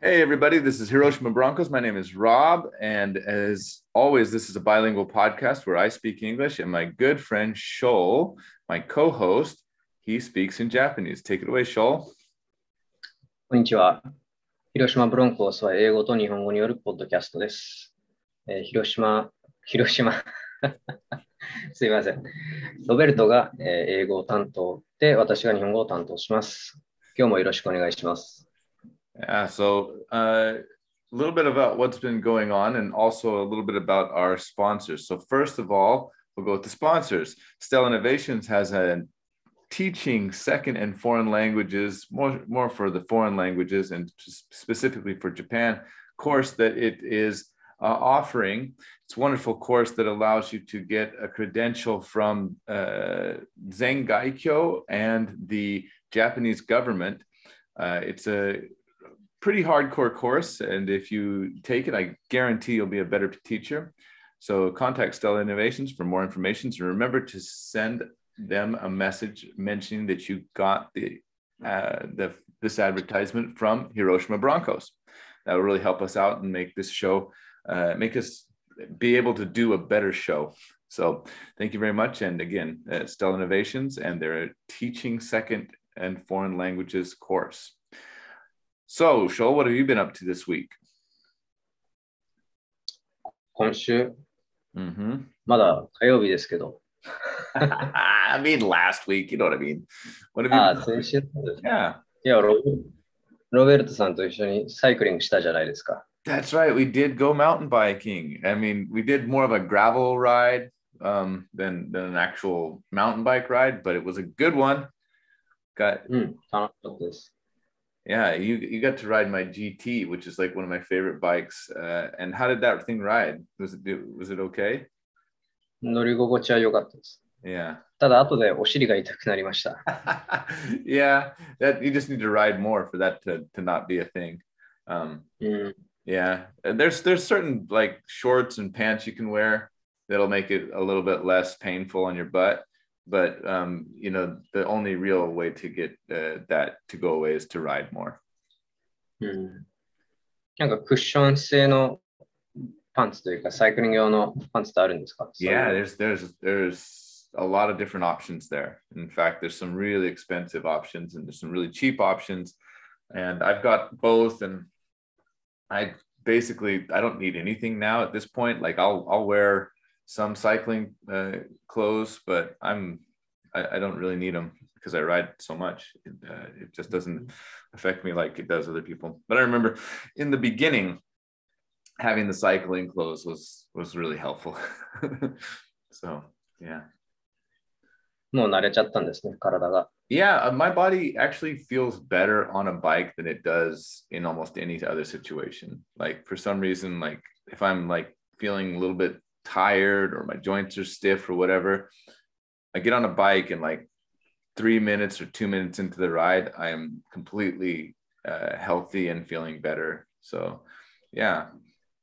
Hey, everybody, this is Hiroshima Broncos. My name is Rob. And as always, this is a bilingual podcast where I speak English, and my good friend Shoal, my co host, he speaks in Japanese. Take it away, Shoal. こんにちは。広島ブロンコスは英語と日本語によるポッドキャストです。えー広島、広島、すいません。ロベルトが、えー英語を担当で、私が日本語を担当します。今日もよろしくお願いします。 Yeah, so uh, a little bit about what's been going on and also a little bit about our sponsors. So, first of all, we'll go with the sponsors. Stella Innovations has a teaching second and foreign languages, more, more for the foreign languages and specifically for Japan, course that it is uh, offering. It's a wonderful course that allows you to get a credential from uh, Zengaikyo and the Japanese government. Uh, it's a pretty hardcore course, and if you take it, I guarantee you'll be a better teacher. So contact Stella Innovations for more information. So remember to send them a message mentioning that you got the uh, the this advertisement from Hiroshima Broncos. That will really help us out and make this show uh, make us be able to do a better show. So thank you very much. And again, uh, Stella Innovations and their teaching second and foreign languages course. So, Shoal, what have you been up to this week? 今週、 hmm まだ火曜日ですけど、 I mean, last week. You know what I mean? What have you? あ been あ、先週です。 Yeah, いやロ、ロベルトさんと一緒にサイクリングしたじゃないですか。 that's right. We did go mountain biking. I mean, we did more of a gravel ride um, than than an actual mountain bike ride, but it was a good one. Got うん、楽しかったです。 yeah, you you got to ride my GT, which is like one of my favorite bikes. Uh, and how did that thing ride? Was it was it okay? 乗り心地は良かったです。 Yeah. ただ、後でお尻が痛くなりました。 yeah, that you just need to ride more for that to, to not be a thing. Um, うん、 yeah, and there's there's certain like shorts and pants you can wear that'll make it a little bit less painful on your butt. But um, you know, the only real way to get uh, that to go away is to ride more. うん。なんかクッション性のパンツというか、サイクリング用のパンツってあるんですか Yeah, そういう there's there's there's a lot of different options there. In fact, there's some really expensive options and there's some really cheap options. And I've got both and I basically I don't need anything now at this point. Like I'll I'll wear some cycling uh, clothes, but I'm I, I don't really need them because I ride so much. It, uh, it just doesn't affect me like it does other people. But I remember in the beginning, having the cycling clothes was was really helpful. so yeah. もう慣れちゃったんですね、体が。 Yeah, uh, my body actually feels better on a bike than it does in almost any other situation. Like for some reason, like if I'm like feeling a little bit tired or my joints are stiff or whatever, I get on a bike and like three minutes or two minutes into the ride, I am completely uh, healthy and feeling better. So yeah,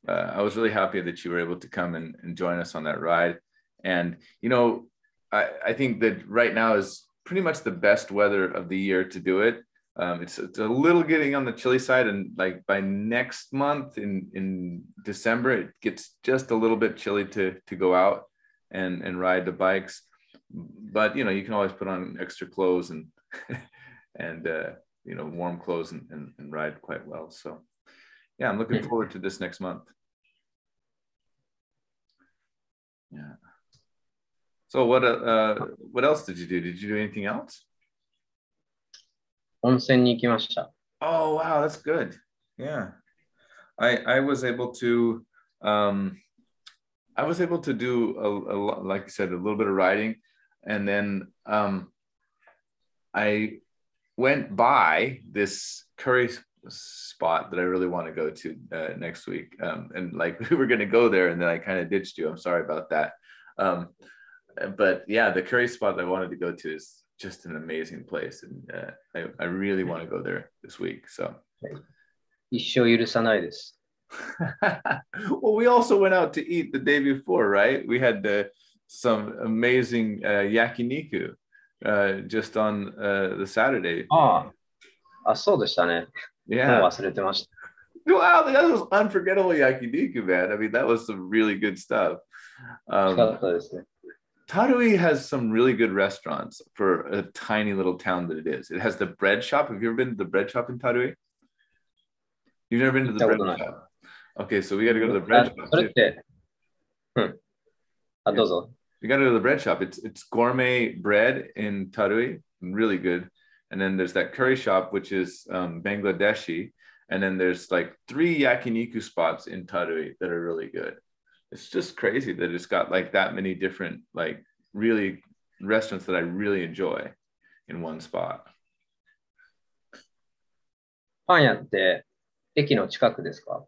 uh, I was really happy that you were able to come and, and join us on that ride. And you know, I, I think that right now is pretty much the best weather of the year to do it. Um, it's, it's a little getting on the chilly side, and like by next month in in December, it gets just a little bit chilly to to go out and and ride the bikes. But you know, you can always put on extra clothes and and uh, you know warm clothes and, and, and ride quite well. So yeah, I'm looking forward to this next month. Yeah. So what uh, uh what else did you do? Did you do anything else? 温泉に行きました。 Oh wow, that's good. Yeah. I I was able to um I was able to do a, a lo- like you said a little bit of riding and then um I went by this curry s- spot that I really want to go to uh, next week um and like we were going to go there and then I kind of ditched you. I'm sorry about that. Um but yeah, the curry spot I wanted to go to is just an amazing place, and uh, I, I really want to go there this week. So, 一生許さないです。 well, we also went out to eat the day before, right? We had uh, some amazing uh, yakiniku uh, just on uh, the Saturday. ああ、あ、そうでしたね。もう Yeah, 忘れてました。 Wow, that was unforgettable yakiniku, man. I mean, that was some really good stuff. 美味しかったですね。 Tarui has some really good restaurants for a tiny little town that it is. It has the bread shop. Have you ever been to the bread shop in Tarui? You've never been to the bread shop. Okay, so we got to go to the bread uh, shop. Hmm. Yeah. Got to go to the bread shop. It's it's gourmet bread in Tarui, really good. And then there's that curry shop, which is um, Bangladeshi. And then there's like three yakiniku spots in Tarui that are really good It's just crazy that it's got like that many different like really restaurants that I really enjoy in one spot. パン屋って駅の近くですか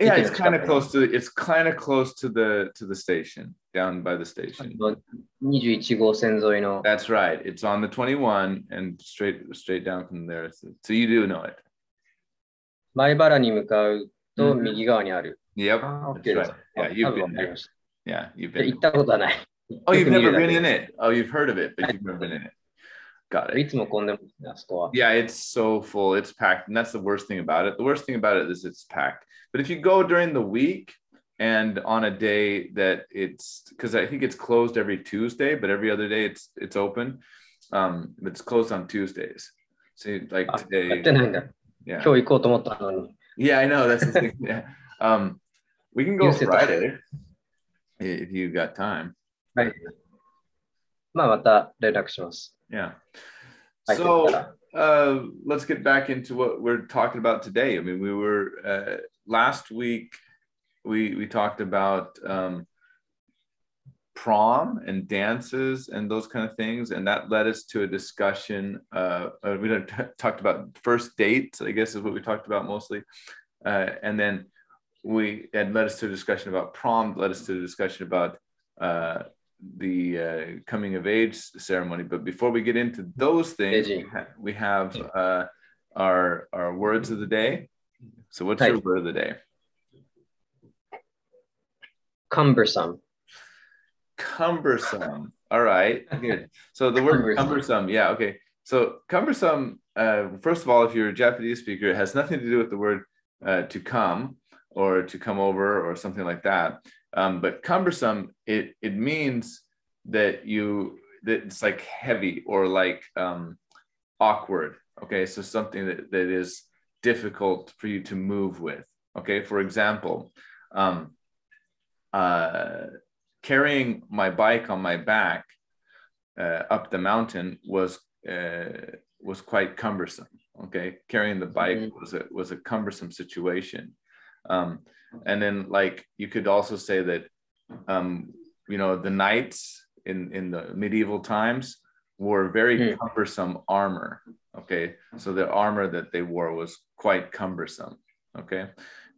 Yeah, Okay, it's it's kind of got- close to it's kind of close to the to the station, down by the station. 21号線沿いの That's right. It's on the 21 and straight straight down from there. So, so you do know it. 前原に向かうとうん右側にある。 Yep. あ、 That's OK で right. す。 Yeah, あ you've 多分 been わかり there. ました。 Yeah, you've で been. 行ったことはない。 Oh, you've よく見る never だけ been in で it. Oh, you've heard of it, but you've never been in it. Got い it. つも混んでますね、あそこは。 Yeah, it's so full. It's packed. And that's the worst thing about it. The worst thing about it is it's packed. But if you go during the week and on a day that it's because I think it's closed every Tuesday, but every other day it's it's open. Um, it's closed on Tuesdays. So like あやっ today, てないんだ。 yeah. 今日行こうと思ったのに。 Yeah, I know. That's the thing. Yeah. Um, we can go Use it. Friday if you got time. はい。まあ、また連絡します。 Yeah. はい。 So 行ったら uh, let's get back into what we're talking about today. I mean, we were uh, last week. We we talked about um, prom and dances and those kind of things, and that led us to a discussion. Uh, uh, we done t- talked about first dates, I guess, is what we talked about mostly, uh, and then we had led us to a discussion about prom. Led us to a discussion about uh, the uh, coming of age ceremony. But before we get into those things, we, ha- we have uh, our our words of the day. So, what's Hi. your word of the day? cumbersome。Cumbersome. All right, good. So the word Cumbersome. cumbersome, yeah, okay. So cumbersome. Uh, first of all, if you're a Japanese speaker, it has nothing to do with the word uh, to come or to come over or something like that. Um, but cumbersome, it it means that you that it's like heavy or like um, awkward. Okay, so something that, that is difficult for you to move with. Okay, for example, um, uh, carrying my bike on my back uh, up the mountain was uh, was quite cumbersome. Okay, carrying the bike Mhm. was a was a cumbersome situation. Um, and then like you could also say that um, you know the knights in in the medieval times wore very Mm. cumbersome armor. Okay, so the armor that they wore was quite cumbersome. Okay,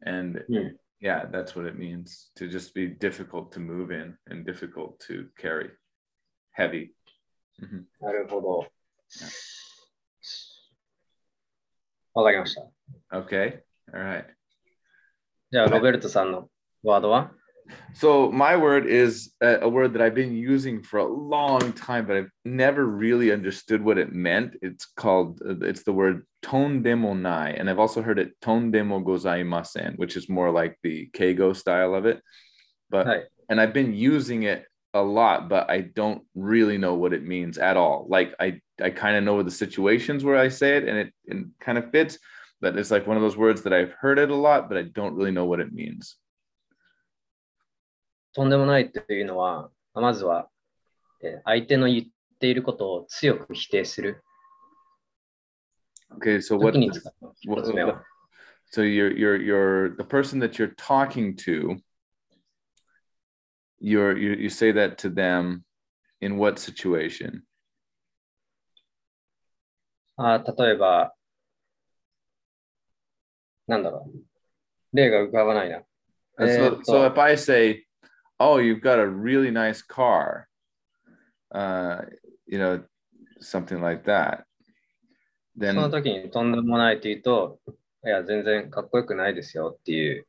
and Mm. yeah, that's what it means to just be difficult to move in and difficult to carry, heavy. Mhm. なるほど。わかりました。 Okay, all right. Yeah, Roberto, word? So my word is a word that I've been using for a long time, but I've never really understood what it meant. It's called, it's the word ton demo nai. And I've also heard it ton demo gozaimasen, which is more like the Keigo style of it. But, and I've been using it a lot, but I don't really know what it means at all. Like I, I kind of know the situations where I say it and it and kind of fits, But it's like one of those words that I've heard it a lot, but I don't really know what it means. とんでもないというのは、まずは、えー相手の言っていることを強く否定する Okay, so what? 時に使う一 what- つ目は。 So you're you're you're the person that you're talking to. You're you you say that to them in what situation? あー例えば、 なんだろう。例が浮かばないな。 And え so ーっ so と if I say, "Oh, you've got a really nice car," uh, you know, something like that, その then 時にとんでもないと言うと、いや、全然かっこよくないですよっていう。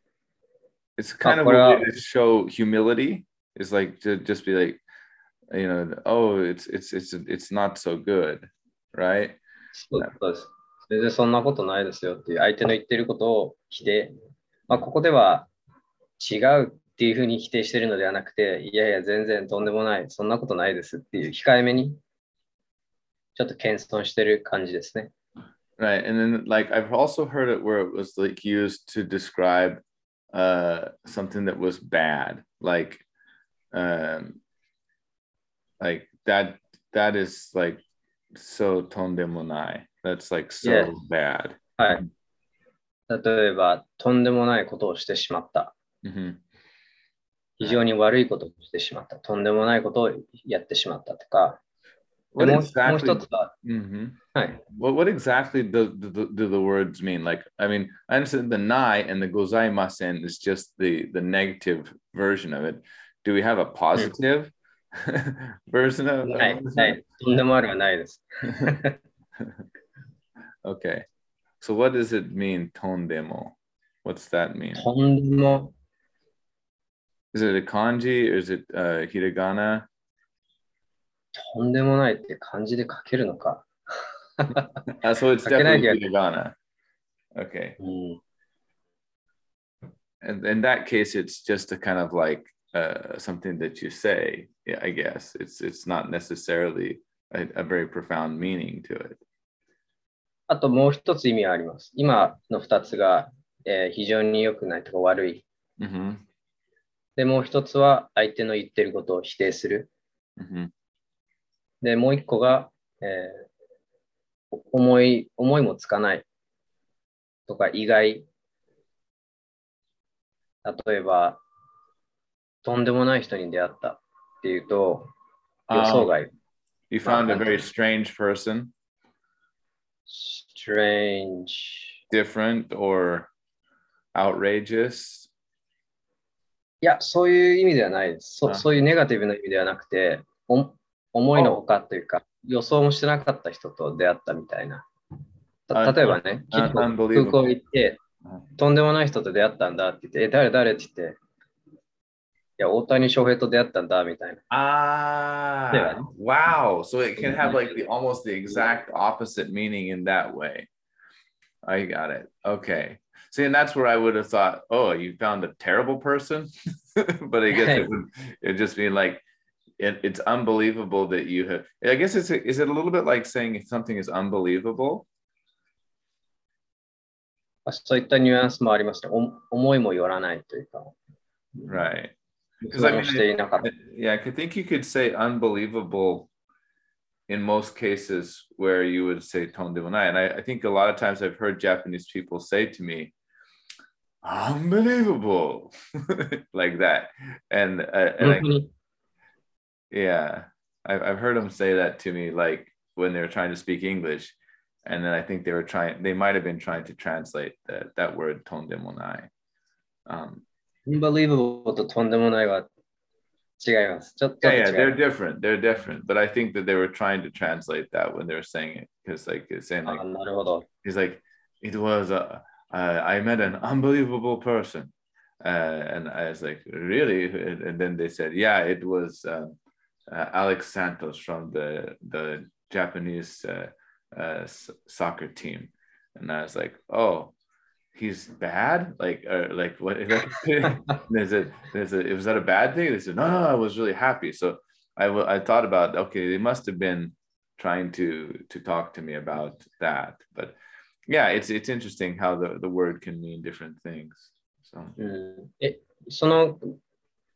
it's kind of but, a uh, way to show humility. It's like to just be like, you know, oh, it's it's it's it's not so good, right? そうそうです。 全然そんなことないですよっていう相手の言ってることを否定。まあ、ここでは違うっていうふうに否定してるのではなくて、いやいや、全然とんでもない、そんなことないですっていう控えめに、ちょっと謙遜してる感じですね。Right. And then, like, I've also heard it where it was like used to describe uh, something that was bad, like, um, like that, that is like so tondemonai. That's like so Yeah. bad. はい。例えば、とんでもないことをしてしまった。hmm 非常に悪いことをしてしまった。とんでもないことをやってしまったとか。で What exactly? 一つは、hmm はい。What, what exactly do, do, do the words mean? Like, I mean, I understand the nai and the gozaimasen is just the, the negative version of it. Do we have a positive version of, な Okay. So what does it mean, tondemo? What's that mean? とんでも、 Is it a kanji or is it uh, hiragana? とんでもないって漢字で書けるのか。 Uh, so it's 書けない definitely けど hiragana. Okay. うん、 And in that case, it's just a kind of like uh, something that you say. Yeah, I guess it's it's not necessarily a, a very profound meaning to it. あともう一つ意味はあります。今の二つが、えー非常に良くないとか悪い。Mm-hmm. で、もう一つは相手の言ってることを否定する。Mm-hmm. で、もう一個が、えー思い、思いもつかないとか意外。例えば、とんでもない人に出会ったっていうと、予想 Um, 外。you found a very strange person, strange. different or outrageous? いや、そういう意味ではないです。そあそういうネガティブな意味ではなくて、お思いのほかというか、予想もしてなかった人と出会ったみたいな。例えばね、空港行ってう、とんでもない人と出会ったんだって言って、え、誰誰って言って、いや、大谷翔平と出会ったんだみたいな。 Ah, Yeah. wow. So it can have like the almost the exact opposite meaning in that way. I got it. Okay. See, and that's where I would have thought, oh, you found a terrible person. but I guess it would it just be like it, it's unbelievable that you have I guess it's is it a little bit like saying if something is unbelievable? あそういったニュアンスもありました。お思いもよらないというか、 Right. because I mean, I, yeah, I could think you could say unbelievable in most cases where you would say ton de monai. And I, think a lot of times I've heard Japanese people say to me, unbelievable, like that. And, uh, and mm-hmm. I, yeah, I've, I've heard them say that to me, like when they were trying to speak English. And then I think they were trying, they might have been trying to translate that, that word ton monai. Um, unbelievable ととんでもないは違います。ちょっと yeah, 違 yeah, い they're ます different. They're different. But I think that they were trying to translate that when they were saying it because, like, it's saying likeあなるほど。 he's like it was a uh, I met an unbelievable person, uh, and I was like, really? And, and then they said, yeah, it was um, uh, Alex Santos from the the Japanese uh, uh, s- soccer team, and I was like, oh. He's bad, like, or like what? there's a, there's a. Was that a bad thing? They said, no, no, I was really happy. So I, w- I thought about, okay, they must have been trying to to talk to me about that. But yeah, it's it's interesting how the, the word can mean different things. So うんえ、その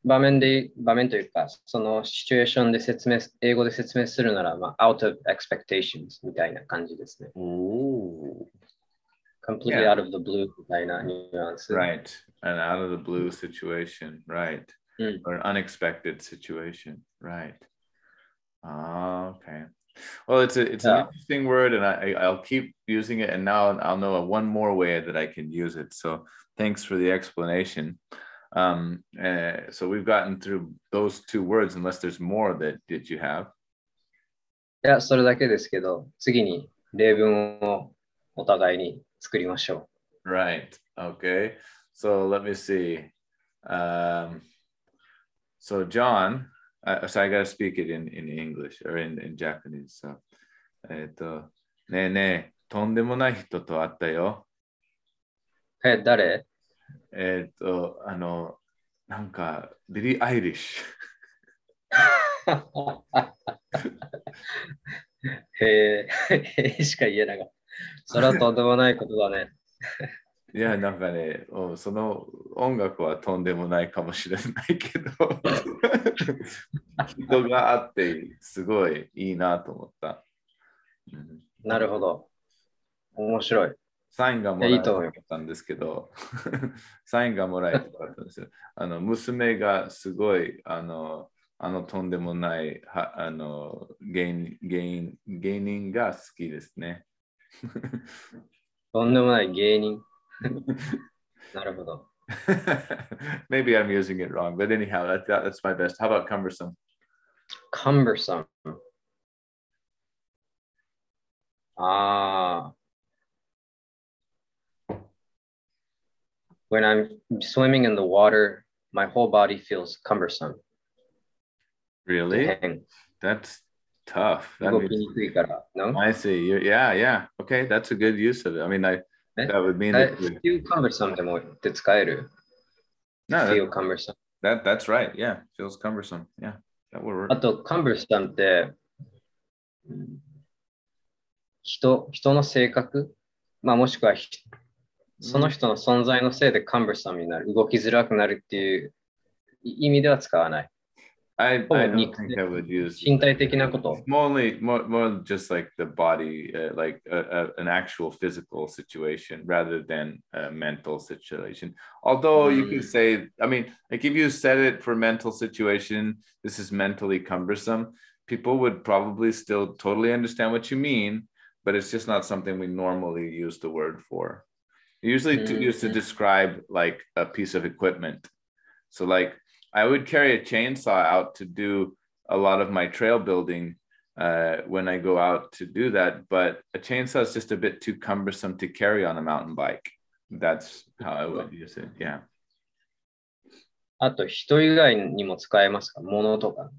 場面で、場面というか、そのシチュエーションで説明、英語で説明するなら、まあ、out of expectations みたいな感じですね。 Ooh. completely Yeah. out of the blue みたいなニュアンス。 right, an out of the blue situation, right, Mm. or an unexpected situation, right. Ah, okay. Well, it's a it's an Yeah. interesting word, and I I- I'll keep using it, and now I'll know one more way that I can use it. So thanks for the explanation. Um, uh, so we've gotten through those two words, unless there's more that did you have. いや、それだけですけど、次に例文をお互いに 作りましょ Right. Okay. So let me see. Um, so John, uh, so I got to speak it in, in English or in, in Japanese. So, えっと、ねえねえ、とんでもない人と会ったよ。え、誰えーっと、あの、なんか、ビリー・アイリッシへえ、へえしか言えなかった。それはとんでもないことだね。ュ。いや、なんかね、うんその音楽はとんでもないかもしれないけど、人があってすごいいいなと思った。うんなるほど。面白い。サインがもらえたんですけど、サインがもらえたかったんですよ。あの娘がすごい、あの、あのとんでもないはあの芸人芸人芸人が好きですね。とんでもない芸人。なるほど。 Maybe I'm using it wrong, but anyhow, that, that, that's my best. How about cumbersome? cumbersome. ああ。When I'm swimming in the water, my whole body feels cumbersome. Really? 変 That's tough. That 動 means, きにくいから。No? I see. You, yeah, yeah. Okay, that's a good use of it. I mean, I Eh? that would mean え that, feel cumbersome でもって使える no, that, feel cumbersome. that that's right. Yeah, feels cumbersome. Yeah, that would work. あと、cumbersome って、うん人、人の性格、まあ、もしくはひその人の存在のせいで cumbersome になる、動きづらくなるっていう意味では使わない。I, Oh, I don't Nick. think I would use 身体的なこと。 more only more, more just like the body, uh, like a, a, an actual physical situation rather than a mental situation. Although you can Mm. say, I mean, like if you said it for mental situation, this is mentally cumbersome. People would probably still totally understand what you mean, but it's just not something we normally use the word for. Usually to use to Mhm. describe like a piece of equipment. So like I would carry a chainsaw out to do a lot of my trail building uh, when I go out to do that, but a chainsaw is just a bit too cumbersome to carry on a mountain bike. That's how I would use it. Yeah. あと、人以外にも使えますか物とか、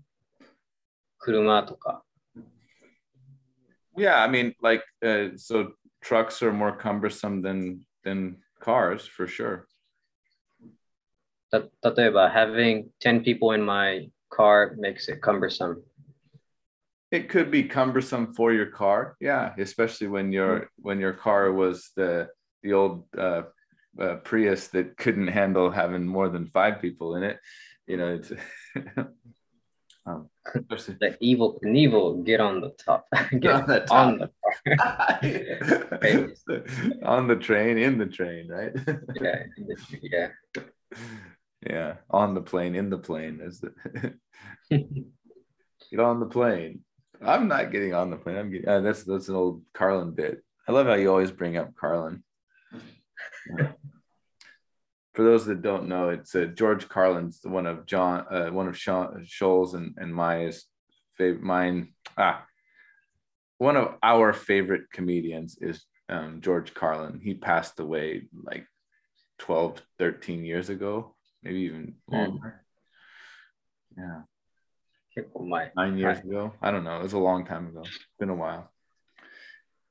車とか。 Yeah, I mean, like, uh, so trucks are more cumbersome than than cars for sure. Tateba, having 10 people in my car makes it cumbersome. It could be cumbersome for your car. Yeah, especially when your hmm. when your car was the the old uh, uh, Prius that couldn't handle having more than five people in it. You know, it's um, the Evel Knievel get on the top. get on the top. On the, on the train, in the train, right? yeah, yeah yeah, on the plane, in the plane. Is the get on the plane. I'm not getting on the plane. I'm getting. Uh, that's that's an old Carlin bit. I love how you always bring up Carlin. For those that don't know, it's uh, George Carlin's one of John, uh, one of Scholl's and and Maya's favorite. Mine, ah, one of our favorite comedians is um, George Carlin. He passed away like 12, 13 years ago, maybe even longer. Mm. Yeah. Nine years ago. I don't know. It was a long time ago. It's been a while.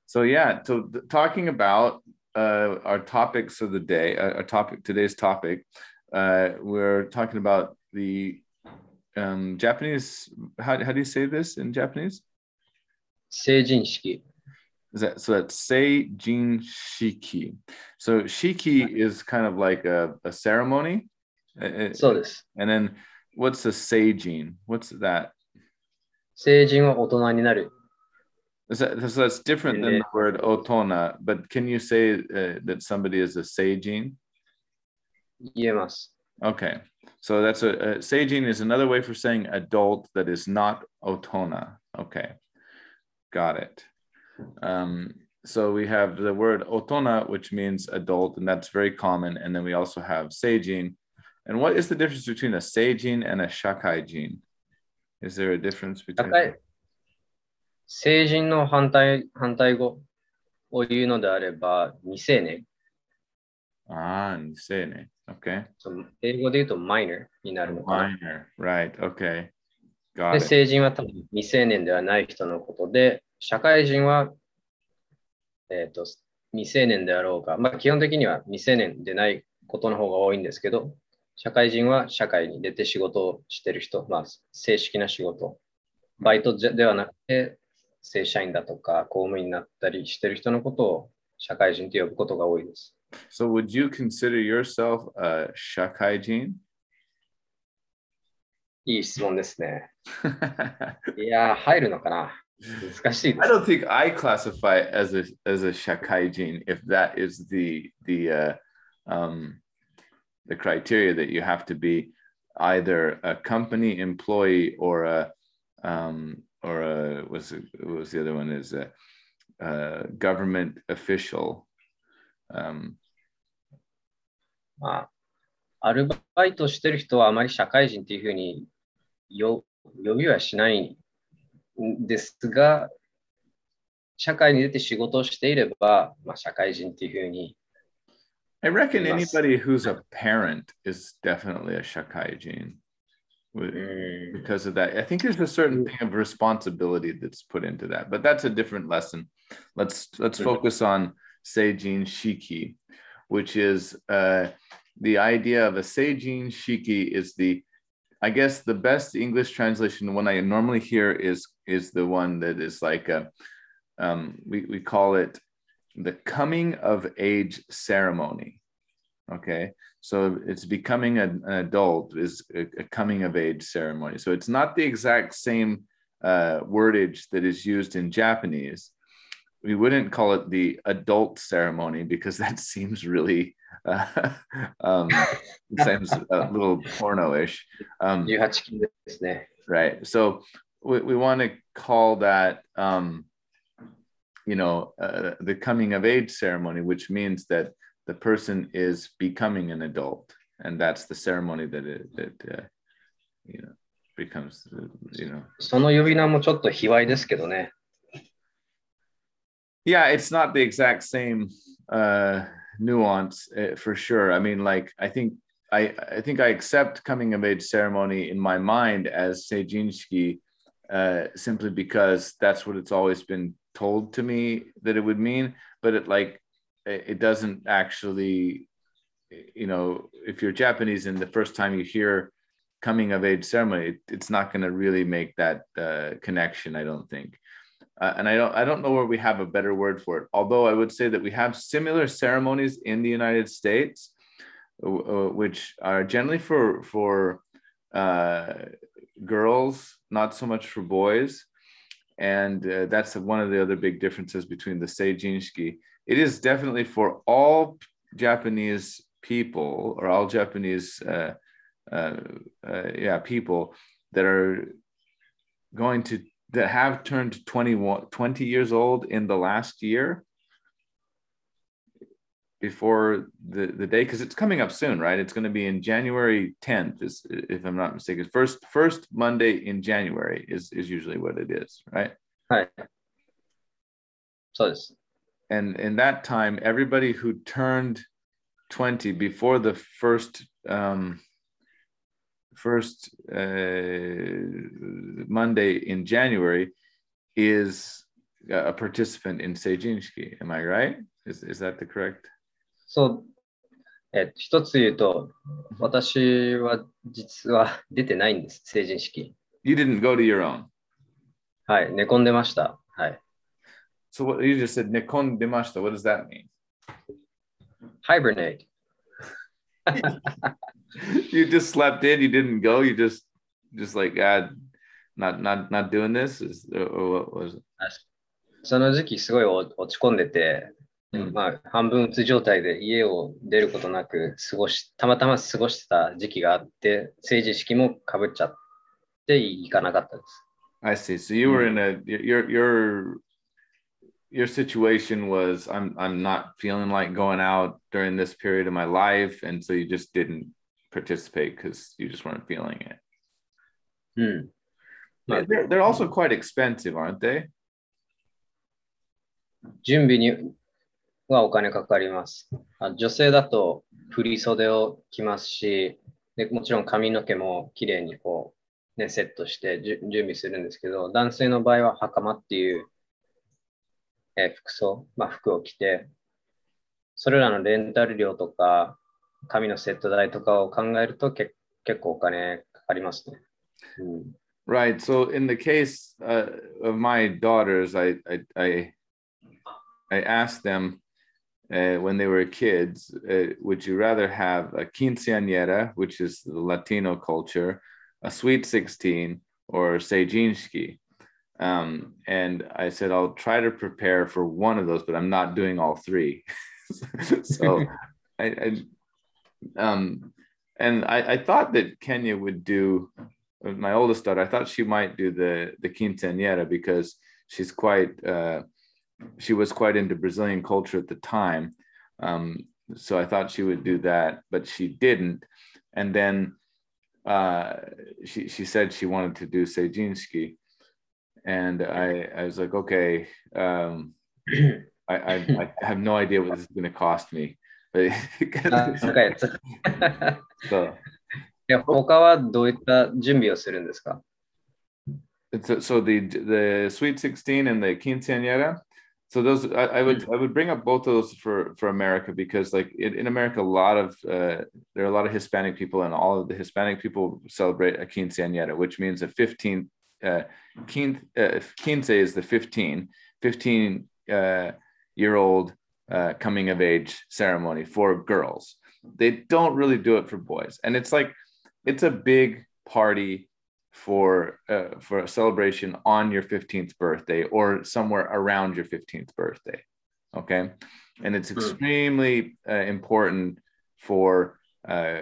So yeah, so th- talking about uh, our topics of the day, uh, our topic today's topic, uh, we're talking about the um, Japanese. How, how do you say this in Japanese? is that so that's Sei Jin Shiki. So Shiki is kind of like a, a ceremony. So this. And then what's the Seijin? What's that? Seijin is that, so that's different than the word otona, but can you say uh, that somebody is a seijin? Yes. Okay. So that's a, a seijin is another way for saying adult that is not otona. Okay. Got it. Um, so we have the word otona, which means adult, and that's very common. And then we also have seijin. And what is the difference between a seijin and a shakaijin? Is there a difference between? 高い。成人の反対反対語を言うのであれば、未成年。 Ah, nisene. Okay. そう英語で言うと minor になるのかな。 Minor. Right. Okay. で.成人は多分未成年ではない人のことで、社会人はえっ、と、未成年であろうが、まあ基本的には未成年でないことの方が多いんですけど、社会人は社会に出て仕事をしてる人、まあ正式な仕事、バイトじゃではなくて、正社員だとか公務員になったりしてる人のことを社会人と呼ぶことが多いです。So would you consider yourself a shakaijin? いい質問ですね。いやー、入るのかな難しいで I す。don't think I classify as a as a shakaijin if that is the the uh, um, the criteria that you have to be either a company employee or a um, or a was it, what was the other one is a, a government official. Um, まあ、アルバイトしてる人はあまり社会人っていうふうによ呼びはしないんですが、社会に出て仕事をしていれば、まあ、社会人っていうふうに、 I reckon Yes. anybody who's a parent is definitely a shakaijin. う With- ん because of that. I think there's a certain thing of responsibility that's put into that, but that's a different lesson. Let's let's Mhm. focus on Seijin Shiki, which is uh, the idea of a Seijin Shiki is the I guess the best English translation, the one I normally hear is is the one that is like a um, we, we call it the coming of age ceremony. Okay. So it's becoming an, an adult is a, a coming of age ceremony. So it's not the exact same uh, wordage that is used in Japanese. We wouldn't call it the adult ceremony because that seems really uh, um, seems a little porno-ish. Um, 18金ですね。 right so we, we want to call that um you know uh, the coming of age ceremony which means that the person is becoming an adult and that's the ceremony that it that uh, you know becomes uh, you know その呼び名もちょっと卑猥ですけどね。 yeah it's not the exact same uh nuance uh, for sure. I mean like i think i i think i accept coming of age ceremony in my mind as seijinshiki uh simply because that's what it's always been told to me that it would mean. But it like it it doesn't actually you know if you're japanese and the first time you hear coming of age ceremony it, it's not going to really make that uh, connection i don't think uh, and I don't I don't know where we have a better word for it. Although I would say that we have similar ceremonies in the United States, uh, which are generally for for uh, girls, not so much for boys, and uh, that's one of the other big differences between the seijinshiki. It is definitely for all Japanese people or all Japanese uh, uh, yeah people that are going to that have turned 21, 20 years old in the last year before the, the day because it's coming up soon right? It's going to be in january 10th is, if i'm not mistaken. First first monday in january is, is usually what it is right? Right. So it's and in that time everybody who turned 20 before the first um, first uh, monday in january is a participant in seijinshiki am i right is, is that the correct そう、えっと、一つ言うと、私は実は出てないんです、成人式。you didn't go to your own はい、寝込んでました。はい。so what you just said nikon demashita what does that mean hibernate。You just slept in you didn't go you just just like ah, not not not doing this is or, what was it その時期すごい落ち込んでて、うんまあ、半分うつ状態で家を出ることなく過ごし、たまたま過ごしてた時期があって、成人式もかぶっちゃって行かなかったです。I see. So you were in a your your your situation was I'm I'm not feeling like going out during this period of my life, and so you just didn't participate because you just weren't feeling it. うん。まあ They're, they're also quite expensive, aren't they? 準備にはお金かかります。あ女性だと振り袖を着ますし、でもちろん髪の毛もきれいにこう、ね、セットしてじゅ準備するんですけど、男性の場合は袴っていう えー服装、まあ、服を着て、それらのレンタル料とか、紙のセット代とかを考えるとけ結構お金かかりますね。うん Right. So in the case uh, of my daughters, I I I, I asked them uh, when they were kids, uh, would you rather have a quinceañera, which is the Latino culture, a sweet sixteen, or sejinski? Um, and I said I'll try to prepare for one of those, but I'm not doing all three. so I, I um, and I, I thought that Kenya would do my oldest daughter. I thought she might do the the quinceañera because she's quite uh, she was quite into Brazilian culture at the time. Um, so I thought she would do that, but she didn't. And then uh, she she said she wanted to do Sejinski, and I I was like, okay. Um, I, I, I have no idea what this is going to cost me. But 高いやつ。 so, で他はどういった準備をするんですか it's, so the the sweet 16 and the quinceañera so those I, I would i would bring up both of those for for america because like in, in america a lot of uh, there are a lot of hispanic people and all of the hispanic people celebrate a quinceañera which means a 15 uh, quince, uh, quince is the 15 15 uh, year old uh, coming of age ceremony for girls. They don't really do it for boys. And it's like it's a big party for uh, for a celebration on your 15th birthday or somewhere around your 15th birthday okay? And it's extremely uh, important for uh,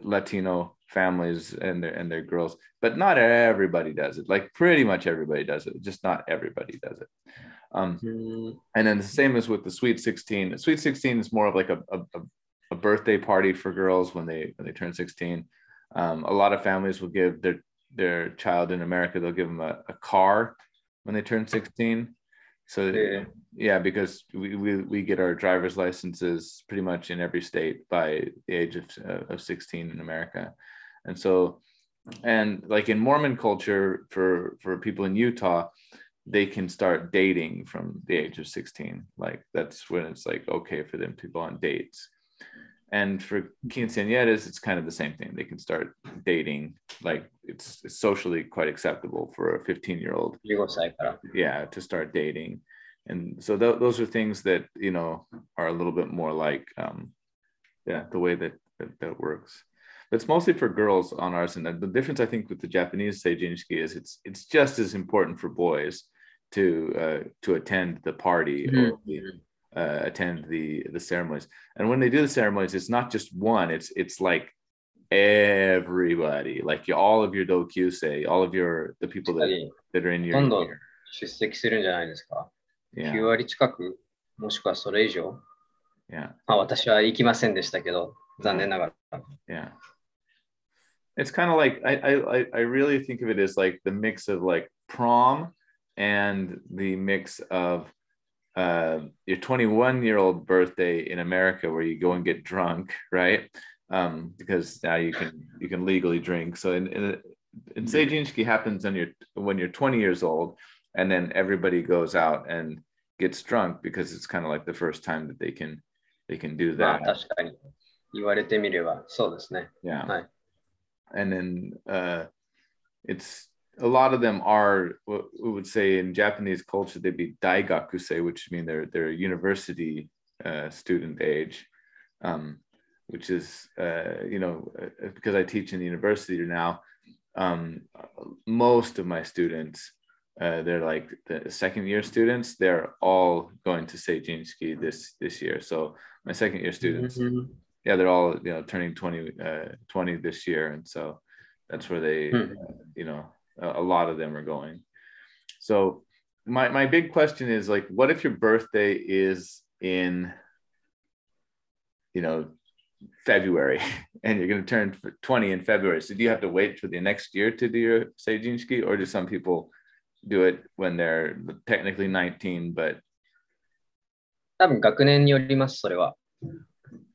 latino families and their and their girls but not everybody does it. Like pretty much everybody does it just not everybody does it. Um, Hmm. and then the same as with the sweet 16 sweet 16 is more of like a, a, a- a birthday party for girls when they when they turn 16 um, a lot of families will give their their child in america they'll give them a, a car when they turn 16 so Yeah. yeah because we, we we get our driver's licenses pretty much in every state by the age of, uh, of 16 in america and so and like in mormon culture for for people in utah they can start dating from the age of 16 like that's when it's like okay for them to go on dates. And for quinceañeras it's kind of the same thing. They can start dating like it's, it's socially quite acceptable for a 15 year old yeah to start dating. And so th- those are things that you know are a little bit more like um yeah the way that that, that works it's mostly for girls on ours and the, the difference i think with the japanese seijinski is it's it's just as important for boys to uh to attend the party or the, uh, attend the the ceremonies and when they do the ceremonies it's not just one it's it's like everybody like you, all of your dokyusei all of your the people 確か that, に that are in your どんどん year. 出席するんじゃないですか。 yeah 9割近く、もしくはそれ以上。 yeah まあ、私は行きませんでしたけど、残念ながら。 yeah it's kind of like I, I I- i really think of it as like the mix of like prom and the mix of uh, your 21 year old birthday in america where you go and get drunk right um, because now you can you can legally drink so in in, in seijinski happens when you're when you're 20 years old and then everybody goes out and gets drunk because it's kind of like the first time that they can they can do まあ that 確かに。言われてみれば、そうですね。 yeah Right. And then uh it's a lot of them are what we would say in japanese culture they'd be daigakusei which mean they're they're university uh, student age um which is uh you know uh, because i teach in the university now um most of my students uh, they're like the second year students they're all going to seijinski this this year so my second year students Mhm yeah, they're all you know turning 20, uh, 20 this year, and so that's where they, Hmm. uh, you know, a, a lot of them are going. So my my big question is like, what if your birthday is in, you know, February, and you're going to turn f- 20 in February? So do you have to wait for the next year to do your seijinski, or do some people do it when they're technically 19, but 多分学年によります、それは。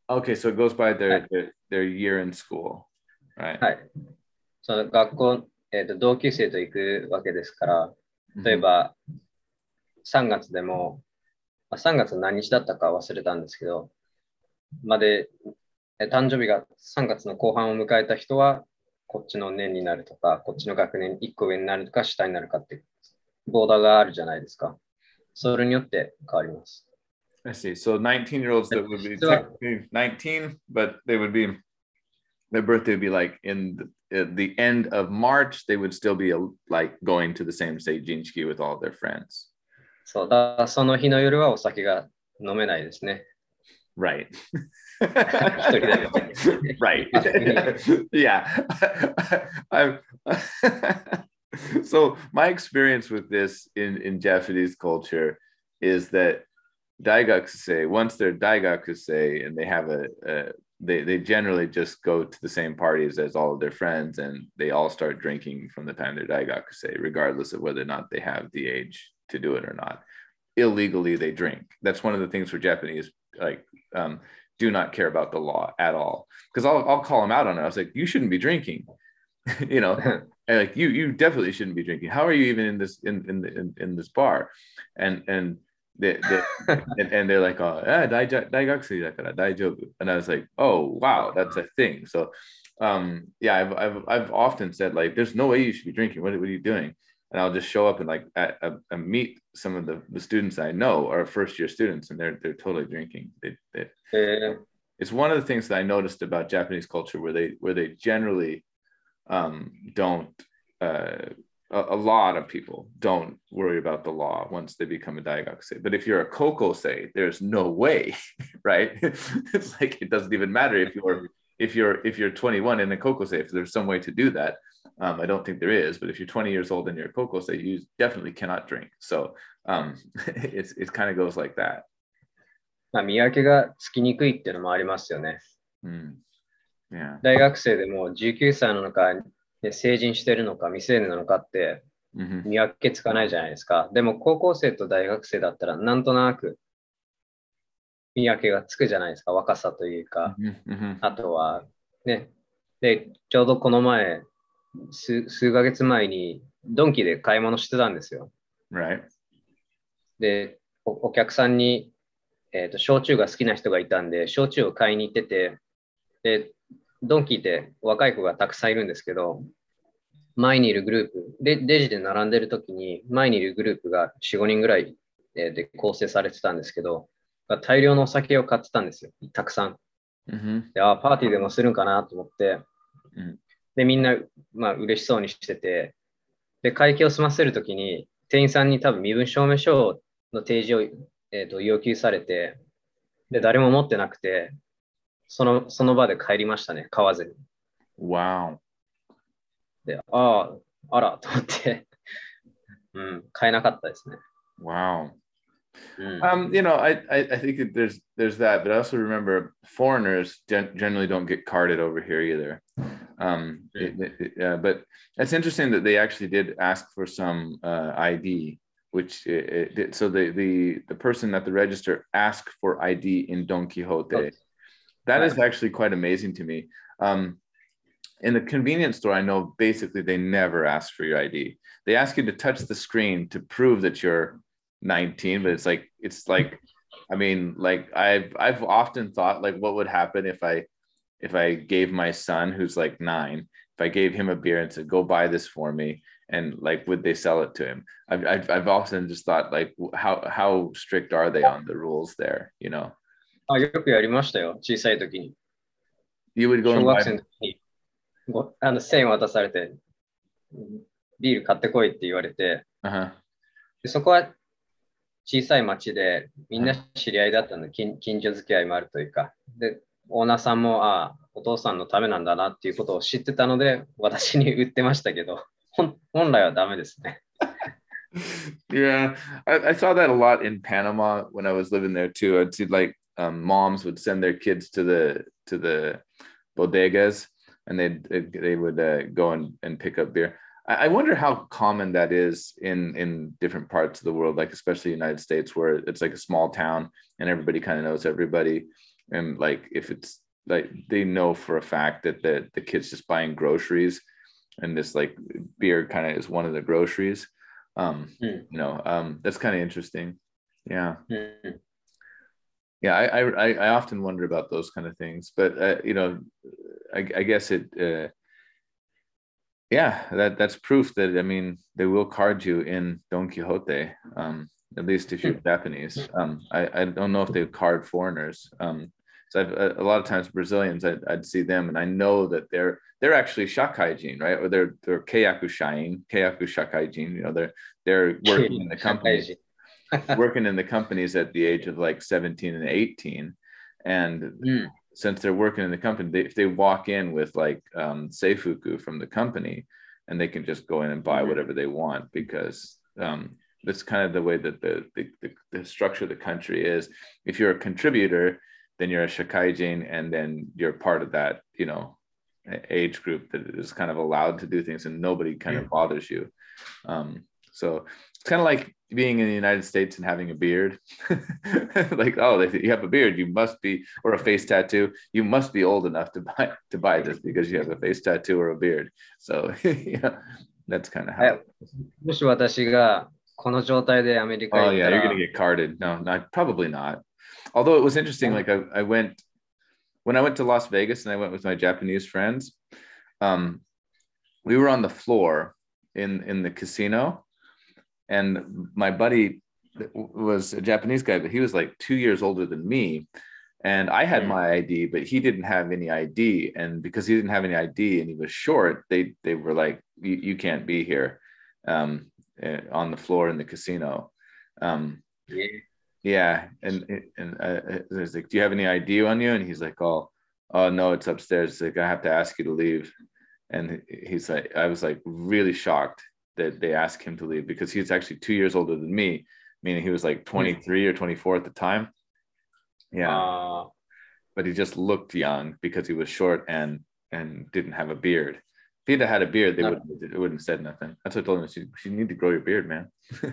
Okay, so it goes by their Right. their, their year in school, right? はい。その学校、えーと、同級生と行くわけですから、例えば3月でもまあ、3月何日だったか忘れたんですけど、まで、誕生日が3月の後半を迎えた人は、こっちの年になるとか、こっちの学年1個上になるとか、下になるかって、ボーダーがあるじゃないですか。それによって変わります。I see. So 19 year olds that would be so, 19, but they would be, their birthday would be like in the, the end of March, they would still be a, like going to the same Seijinshiki with all their friends. So そうだ。その日の夜はお酒が飲めないですね。Right. right. yeah. I'm, so my experience with this in, in Japanese culture is that daigakusei, once they're daigakusei and they have a, a they, they generally just go to the same parties as all of their friends and they all start drinking from the time they're daigakusei, regardless of whether or not they have the age to do it or not. Illegally, they drink. That's one of the things for Japanese, like, um, do not care about the law at all. Because I'll, I'll call them out on it. I was like, you shouldn't be drinking. you know, like you you definitely shouldn't be drinking. How are you even in this in in in, in this bar? And and they, they and, and, they're like, oh, yeah, and I was like, oh wow, that's a thing. So um yeah, I've I've I've often said like, there's no way you should be drinking. What, what are you doing? And I'll just show up and like I, I, meet some of the, the students I know are first year students and they're they're totally drinking. They, they, yeah. It's one of the things that I noticed about Japanese culture where they where they generally um, don't uh, a, a, lot of people don't worry about the law once they become a daigakusei. But if you're a kokose, there's no way, right? it's like it doesn't even matter if you're if you're if you're 21 and a kokose. If there's some way to do that, um, I don't think there is. But if you're 20 years old and you're a kokose, you definitely cannot drink. So um, it's it kind of goes like that. まあ、見分けがつきにくいっていうのもありますよね。うん yeah. 大学生でも19歳なのか成人してるのか、未成年なのかって見分けつかないじゃないですか。でも高校生と大学生だったらなんとなく見分けがつくじゃないですか。若さというか。あとはね。で、ちょうどこの前、数数ヶ月前にドンキで買い物してたんですよ。Right. でお、お客さんに、えーと、焼酎が好きな人がいたんで、焼酎を買いに行ってて、で、ドンキーって若い子がたくさんいるんですけど、前にいるグループ、でレジで並んでる時に前にいるグループが4、5人ぐらいで構成されてたんですけど、大量のお酒を買ってたんですよ、たくさん。であパーティーでもするんかなと思って、うん、で、みんな、まあ、嬉しそうにしてて、で、会計を済ませるときに、店員さんに多分身分証明書の提示を、えーと要求されて、で、誰も持ってなくて、そのその場で帰りましたね、買わずに。Wow. で、ああ、あら、と思って、うん、買えなかったですね。Wow. Um, you know, I, I, I think that there's there's that, but I also remember foreigners gen- generally don't get carded over here either. Um, it, it, uh, but it's interesting that they actually did ask for some uh, ID, which it, so the the the person at the register asked for ID in Don Quixote. That is actually quite amazing to me. Um, in the convenience store, I know basically they never ask for your ID. They ask you to touch the screen to prove that you're 19, but it's like it's like, I mean, like I've I've often thought like what would happen if I if I gave my son who's like nine, if I gave him a beer and said, "Go buy this for me," and like would they sell it to him? I've I've, I've often just thought like how how strict are they on the rules there? You know. あ、よくやりましたよ、小さい時に。You would go 小学生の時にごあの1000円渡されて、ビール買ってこいって言われて、uh-huh. でそこは小さい町でみんな知り合いだったので、近近所付き合いもあるというか、で、オーナーさんも、ああ、お父さんのためなんだなっていうことを知ってたので、私に売ってましたけど、本本来はダメですね。yeah, I, I saw that a lot in Panama when I was living there too. I'd see like um, moms would send their kids to the to the bodegas and they they would uh, go and, and pick up beer. I, I wonder how common that is in in different parts of the world, like especially United States, where it's like a small town and everybody kind of knows everybody, and like if it's like they know for a fact that the the kids just buying groceries, and this like beer kind of is one of the groceries. Um, mm. You know, um, that's kind of interesting. Yeah. Mm. Yeah, I, I I often wonder about those kind of things, but uh, you know, I, I guess it. Uh, yeah, that that's proof that I mean they will card you in Don Quixote. Um, at least if you're Japanese. Um, I, I don't know if they card foreigners. Um, so I've, a, a lot of times Brazilians, I'd, I'd, see them, and I know that they're they're actually shakaijin, right? Or they're they're keiyaku shain, keiyaku shakaijin. You know, they're they're working in the company, working in the companies at the age of like 17 and 18, and mm. since they're working in the company, they, if they walk in with like um, seifuku from the company, and they can just go in and buy mm-hmm. whatever they want because um, that's kind of the way that the, the, the, the, structure of the country is. If you're a contributor, then you're a shakaijin, and then you're part of that, you know, age group that is kind of allowed to do things, and nobody kind of bothers you. Um, so it's kind of like being in the United States and having a beard. like, oh, if you have a beard, you must be, or a face tattoo, you must be old enough to buy to buy this because you have a face tattoo or a beard. So yeah, that's kind of how. もし私がこの状態でアメリカ Oh yeah, you're gonna get carded. No, not probably not. Although it was interesting, like I, I went when I went to Las Vegas and I went with my Japanese friends. Um, we were on the floor in in the casino, and my buddy was a Japanese guy, but he was like two years older than me. And I had hmm. my ID, but he didn't have any ID. And because he didn't have any ID and he was short, they they were like, "You, you can't be here." Um, uh, on the floor in the casino. Um, yeah. yeah, and and uh, I was like, "Do you have any ID on you?" And he's like, "Oh, oh no, it's upstairs." It's like I have to ask you to leave. And he's like, I was like really shocked that they asked him to leave because he's actually two years older than me, meaning he was like 23 or 24 at the time. Yeah. Uh, but he just looked young because he was short and and didn't have a beard If he'd had a beard, they wouldn't it wouldn't have said nothing. That's what I told him. She, she need to grow your beard, man.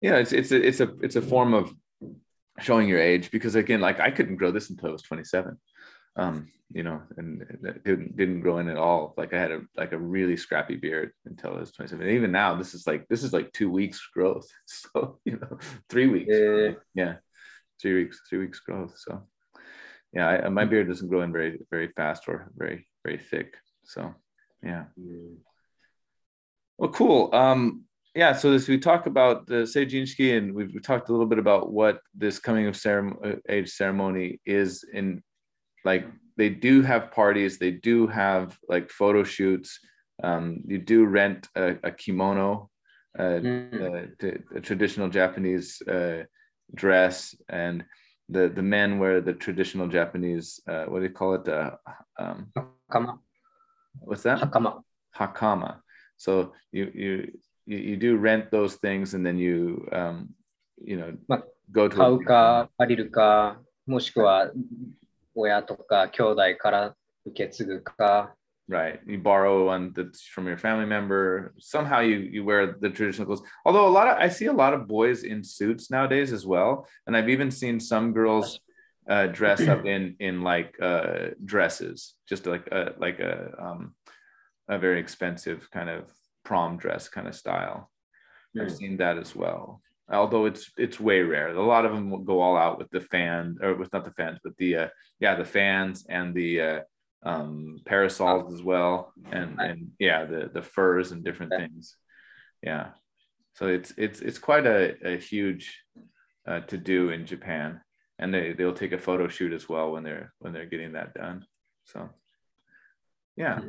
yeah, it's it's a it's a it's a form of showing your age because again, like I couldn't grow this until I was 27. Um, you know, and it didn't didn't grow in at all. Like I had a like a really scrappy beard until I was 27. And even now, this is like this is like two weeks growth. So you know, three weeks. Yeah, yeah. three weeks, three weeks growth. So yeah, I, my beard doesn't grow in very very fast or very very thick. So yeah. Well, cool. Um, yeah, so as we talk about the Seijinshiki, and we've, talked a little bit about what this coming of ceremony, uh, age ceremony is in, like they do have parties, they do have like photo shoots. Um, you do rent a, a kimono, uh, mm. uh, a traditional Japanese uh, dress, and the the men wear the traditional Japanese uh, what do you call it? Uh, um, hakama. What's that? Hakama. Hakama. So you you you, do rent those things and then you um, you know go to 買うか借りるかもしくは 親とか兄弟から受け継ぐか right you borrow one that's from your family member somehow you you wear the traditional clothes although a lot of i see a lot of boys in suits nowadays as well and i've even seen some girls uh, dress up in in like uh, dresses just like a like a um, a very expensive kind of prom dress kind of style mm. i've seen that as well although it's it's way rare a lot of them will go all out with the fan or with not the fans but the uh, yeah the fans and the uh, um, parasols as well, and and yeah, the the furs and different things. Yeah, so it's it's it's quite a, a huge uh, to do in Japan, and they they'll take a photo shoot as well when they're when they're getting that done. So yeah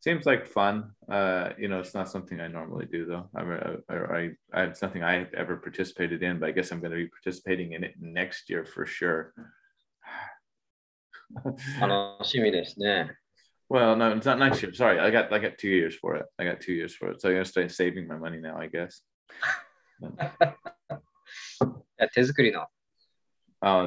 Hmm. Seems like fun. Uh, you know, it's not something I normally do though. I, I, I, it's nothing I ever participated in, but I guess I'm going to be participating in it next year for sure. 楽しみですね。Well, no, it's not next year. Sorry, I got I got two years for it. I got two years for it, so I'm gonna start saving my money now, I guess. 手作りの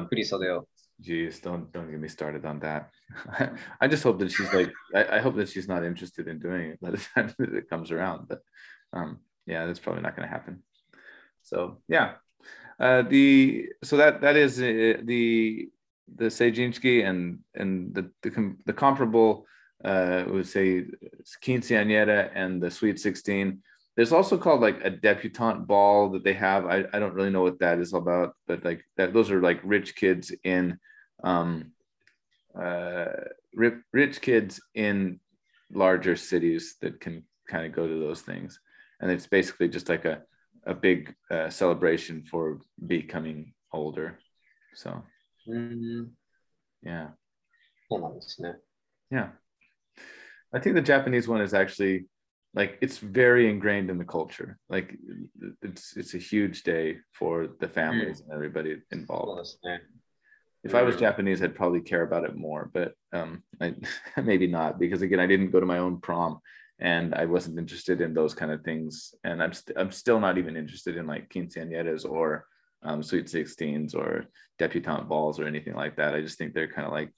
振り袖を。 Jeez, don't don't get me started on that. I just hope that she's like I, I hope that she's not interested in doing it by the time that it comes around. But um, yeah, that's probably not going to happen. So yeah, uh, the so that that is uh, the the Seijinshiki and and the the, the comparable uh, would say quinceañera and the Sweet 16 there's also called like a debutante ball that they have. I, I don't really know what that is about, but like that, those are like rich kids in, um, uh, rich kids in larger cities that can kind of go to those things. And it's basically just like a, a big uh, celebration for becoming older. So, mm-hmm. yeah. Yeah. I think the Japanese one is actually like it's very ingrained in the culture. Like it's it's a huge day for the families mm. and everybody involved. If I was Japanese, I'd probably care about it more, but um, I, maybe not because again, I didn't go to my own prom, and I wasn't interested in those kind of things. And I'm i st- I'm still not even interested in like quinceañeras or um, sweet sixteens or debutante balls or anything like that. I just think they're kind of like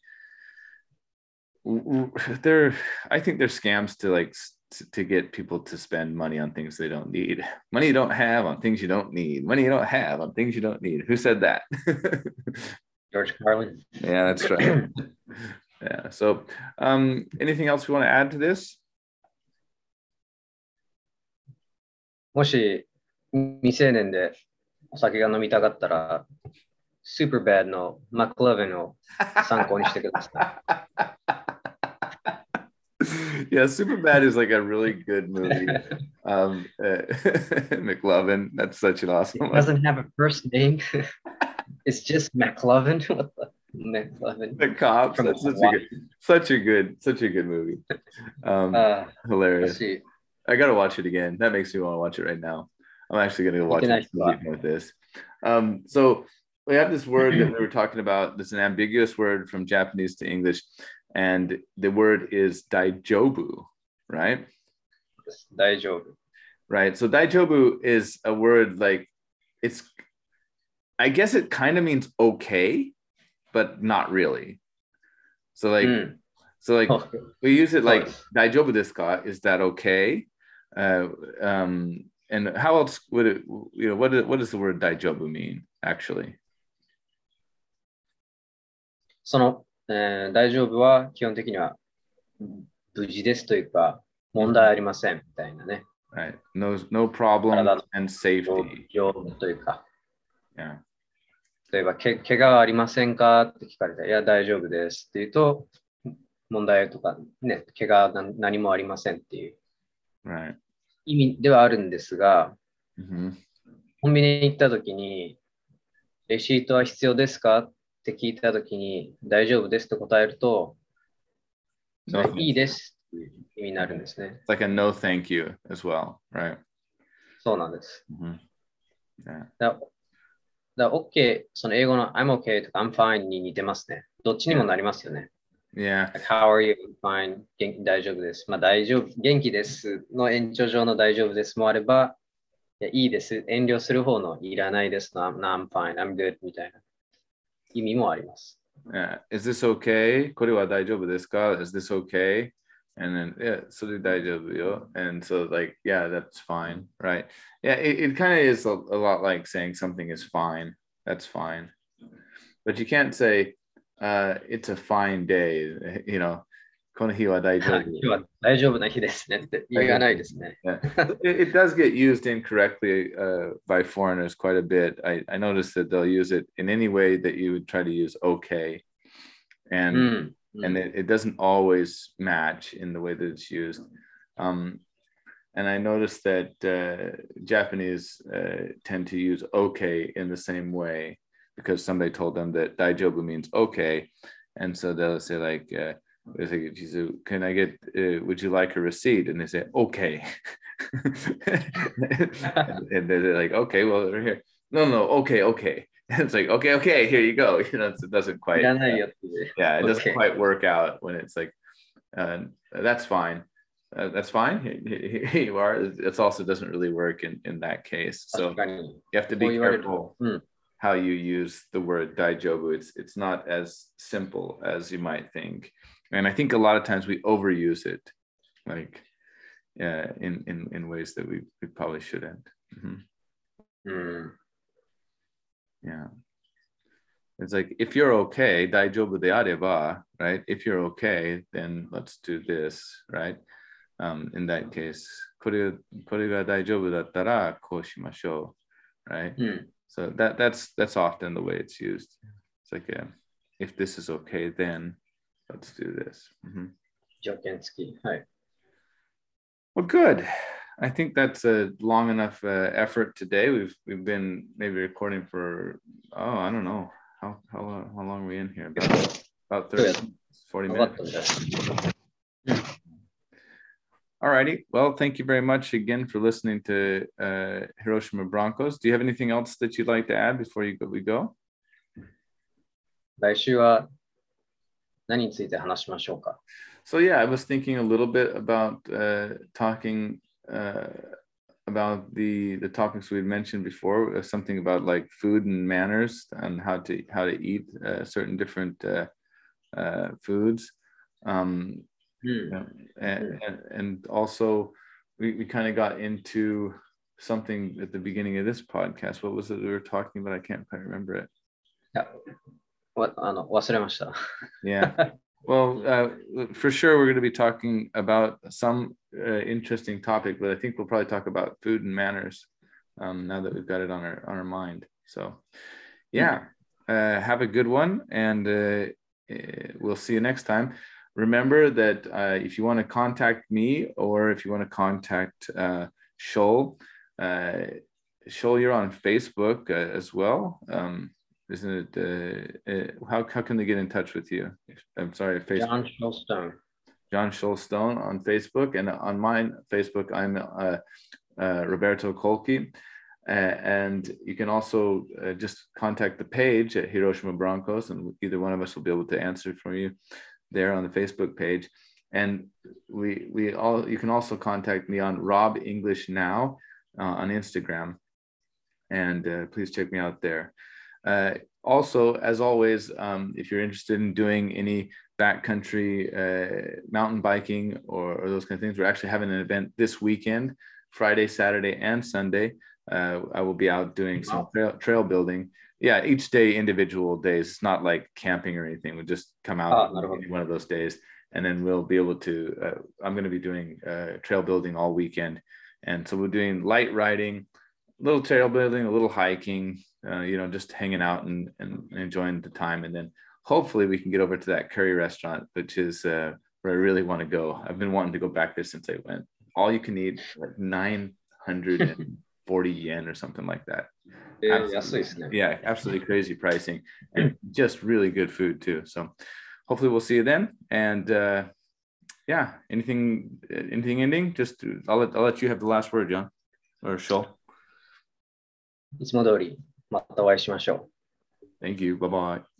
they're I think they're scams to like to, to get people to spend money on things they don't need. Money you don't have on things you don't need. Money you don't have on things you don't need. Who said that? George Carlin. Yeah that's right. Yeah so um, anything else we want to add to this? もし未成年でお酒が飲みたかったら、Superbad yeah, Superbad is like a really good movie. Um, uh, McLovin, that's such an awesome. It doesn't one. have a first name. it's just McLovin. McLovin. The cops. That's such a, good, such a good, such a good movie. Um, uh, hilarious. I gotta watch it again. That makes me want to watch it right now. I'm actually gonna go watch it with this. Um, so we have this word that we were talking about. This an ambiguous word from Japanese to English and the word is daijobu, right? Yes, daijobu. Right. So daijobu is a word like it's, I guess it kind of means okay, but not really. So like, mm. so like oh. we use it like daijobu desu ka? Is that okay? Uh, um, and how else would it? You know, what what does the word daijobu mean actually? そのえー大丈夫は基本的には無事ですというか、問題ありませんみたいなね。Right. No, no problem and safety. 丈夫というか、Yeah. 例えば、け怪我はありませんかって聞かれたら、いや、大丈夫ですって言うと、問題とか、ね、怪我は何何もありませんっていう Right. 意味ではあるんですが、hmm コンビニに行った時に、レシートは必要ですかって聞いた時に、大丈夫ですと答えると、そ No, れいいですって意味になるんですね。it's like a no thank you as well, right? そうなんです。hmm Yeah. だだ OK、その英語の I'm OK とか I'm fine に似てますね。どっちにもなりますよね。Yeah. Like, How are you? Fine. 元気大丈夫です。まあ大丈夫。元気ですの延長上の大丈夫ですもあれば、いやいいです。遠慮する方のいらないですの I'm, I'm fine. I'm good みたいな意味もあります。 Yeah. Is this okay? これは大丈夫ですか? Is this okay? And then yeah, それ大丈夫よ. And so like, yeah, that's fine. Right. Yeah, it, it kind of is a, a lot like saying something is fine. That's fine. But you can't say uh it's a fine day, you know. この日は大丈夫。今日は大丈夫な日ですねって言わないですね。 Yeah. it, it does get used incorrectly uh, by foreigners quite a bit. I, I noticed that they'll use it in any way that you would try to use okay. う And ん。 and it, it doesn't always match in the way that it's used. Um, and I noticed that uh, Japanese uh, tend to use okay in the same way because somebody told them that daijobu means okay. And so they'll say like, uh, they say, she uh, said, "Can I get? Uh, would you like a receipt?" And they say, "Okay." and they're like, "Okay, well, they're here." No, no, okay, okay. And it's like, okay, okay, here you go. You know, it doesn't quite. yeah, it okay. doesn't quite work out when it's like, uh, that's fine. Uh, that's fine. Here, here, you are. It also doesn't really work in, in that case. So you have to be careful how you use the word daijobu. It's it's not as simple as you might think and i think a lot of times we overuse it like uh, in in in ways that we, we probably shouldn't Mhm. うん。 Yeah. It's like if you're okay, daijoubu de areba, right? If you're okay, then let's do this, right? um, in that case. これこれが大丈夫だったらこうしましょう。Right? Mm. So that that's that's often the way it's used. It's like a, if this is okay, then let's do this. Mhm. 条件付き。はい。 Well, good. I think that's a long enough uh, effort today. We've we've been maybe recording for oh I don't know how how long, how long are we in here about about 30, 40分かった minutes. んじゃない All righty. Well, thank you very much again for listening to uh, Hiroshima Broncos. Do you have anything else that you'd like to add before you go, we go? 来週は 何について話しましょうか So yeah, I was thinking a little bit about uh, talking uh, about the the topics we had mentioned before. uh, Something about like food and manners and how to how to eat uh, certain different uh, uh, foods. Um, うん。 Yeah, and, and, and also we, we kind of got into something at the beginning of this podcast. What was it we were talking about? I can't quite remember it. いや わあの忘れました。 Yeah. well, uh, for sure, we're going to be talking about some uh, interesting topic, but I think we'll probably talk about food and manners um, now that we've got it on our on our mind. So, yeah, uh, have a good one, and uh, uh, we'll see you next time. Remember that uh, if you want to contact me or if you want to contact uh, Shoal, uh, Shoal, you're on Facebook uh, as well. Um, isn't it? Uh, uh, how how can they get in touch with you? I'm sorry, Facebook. John Schulstone. John Schulstone on Facebook and on my Facebook. I'm uh, uh Roberto Colchi. and you can also uh, just contact the page at Hiroshima Broncos, and either one of us will be able to answer for you there on the Facebook page. And we we all you can also contact me on Rob English Now uh, on Instagram, and please check me out there. Uh, also, as always, um, if you're interested in doing any backcountry uh, mountain biking or, or those kind of things, we're actually having an event this weekend, Friday, Saturday, and Sunday. Uh, I will be out doing some trail, trail building. Yeah, each day individual days. It's not like camping or anything. We'll just come out not any one of those days, and then we'll be able to. Uh, I'm going to be doing uh, trail building all weekend, and so we're doing light riding, a little trail building, a little hiking Uh, you know, just hanging out and, and enjoying the time, and then hopefully we can get over to that curry restaurant, which is uh, where I really want to go. I've been wanting to go back there since I went. All you can eat, like 940 yen or something like that. えー Absolutely. 安いですね。 Yeah, absolutely crazy pricing and just really good food too. So hopefully we'll see you then. And uh, yeah, anything, anything ending? Just to, I'll let I'll let you have the last word, John or Shoal. いつも通り またお会いしましょう。Thank you. Bye bye.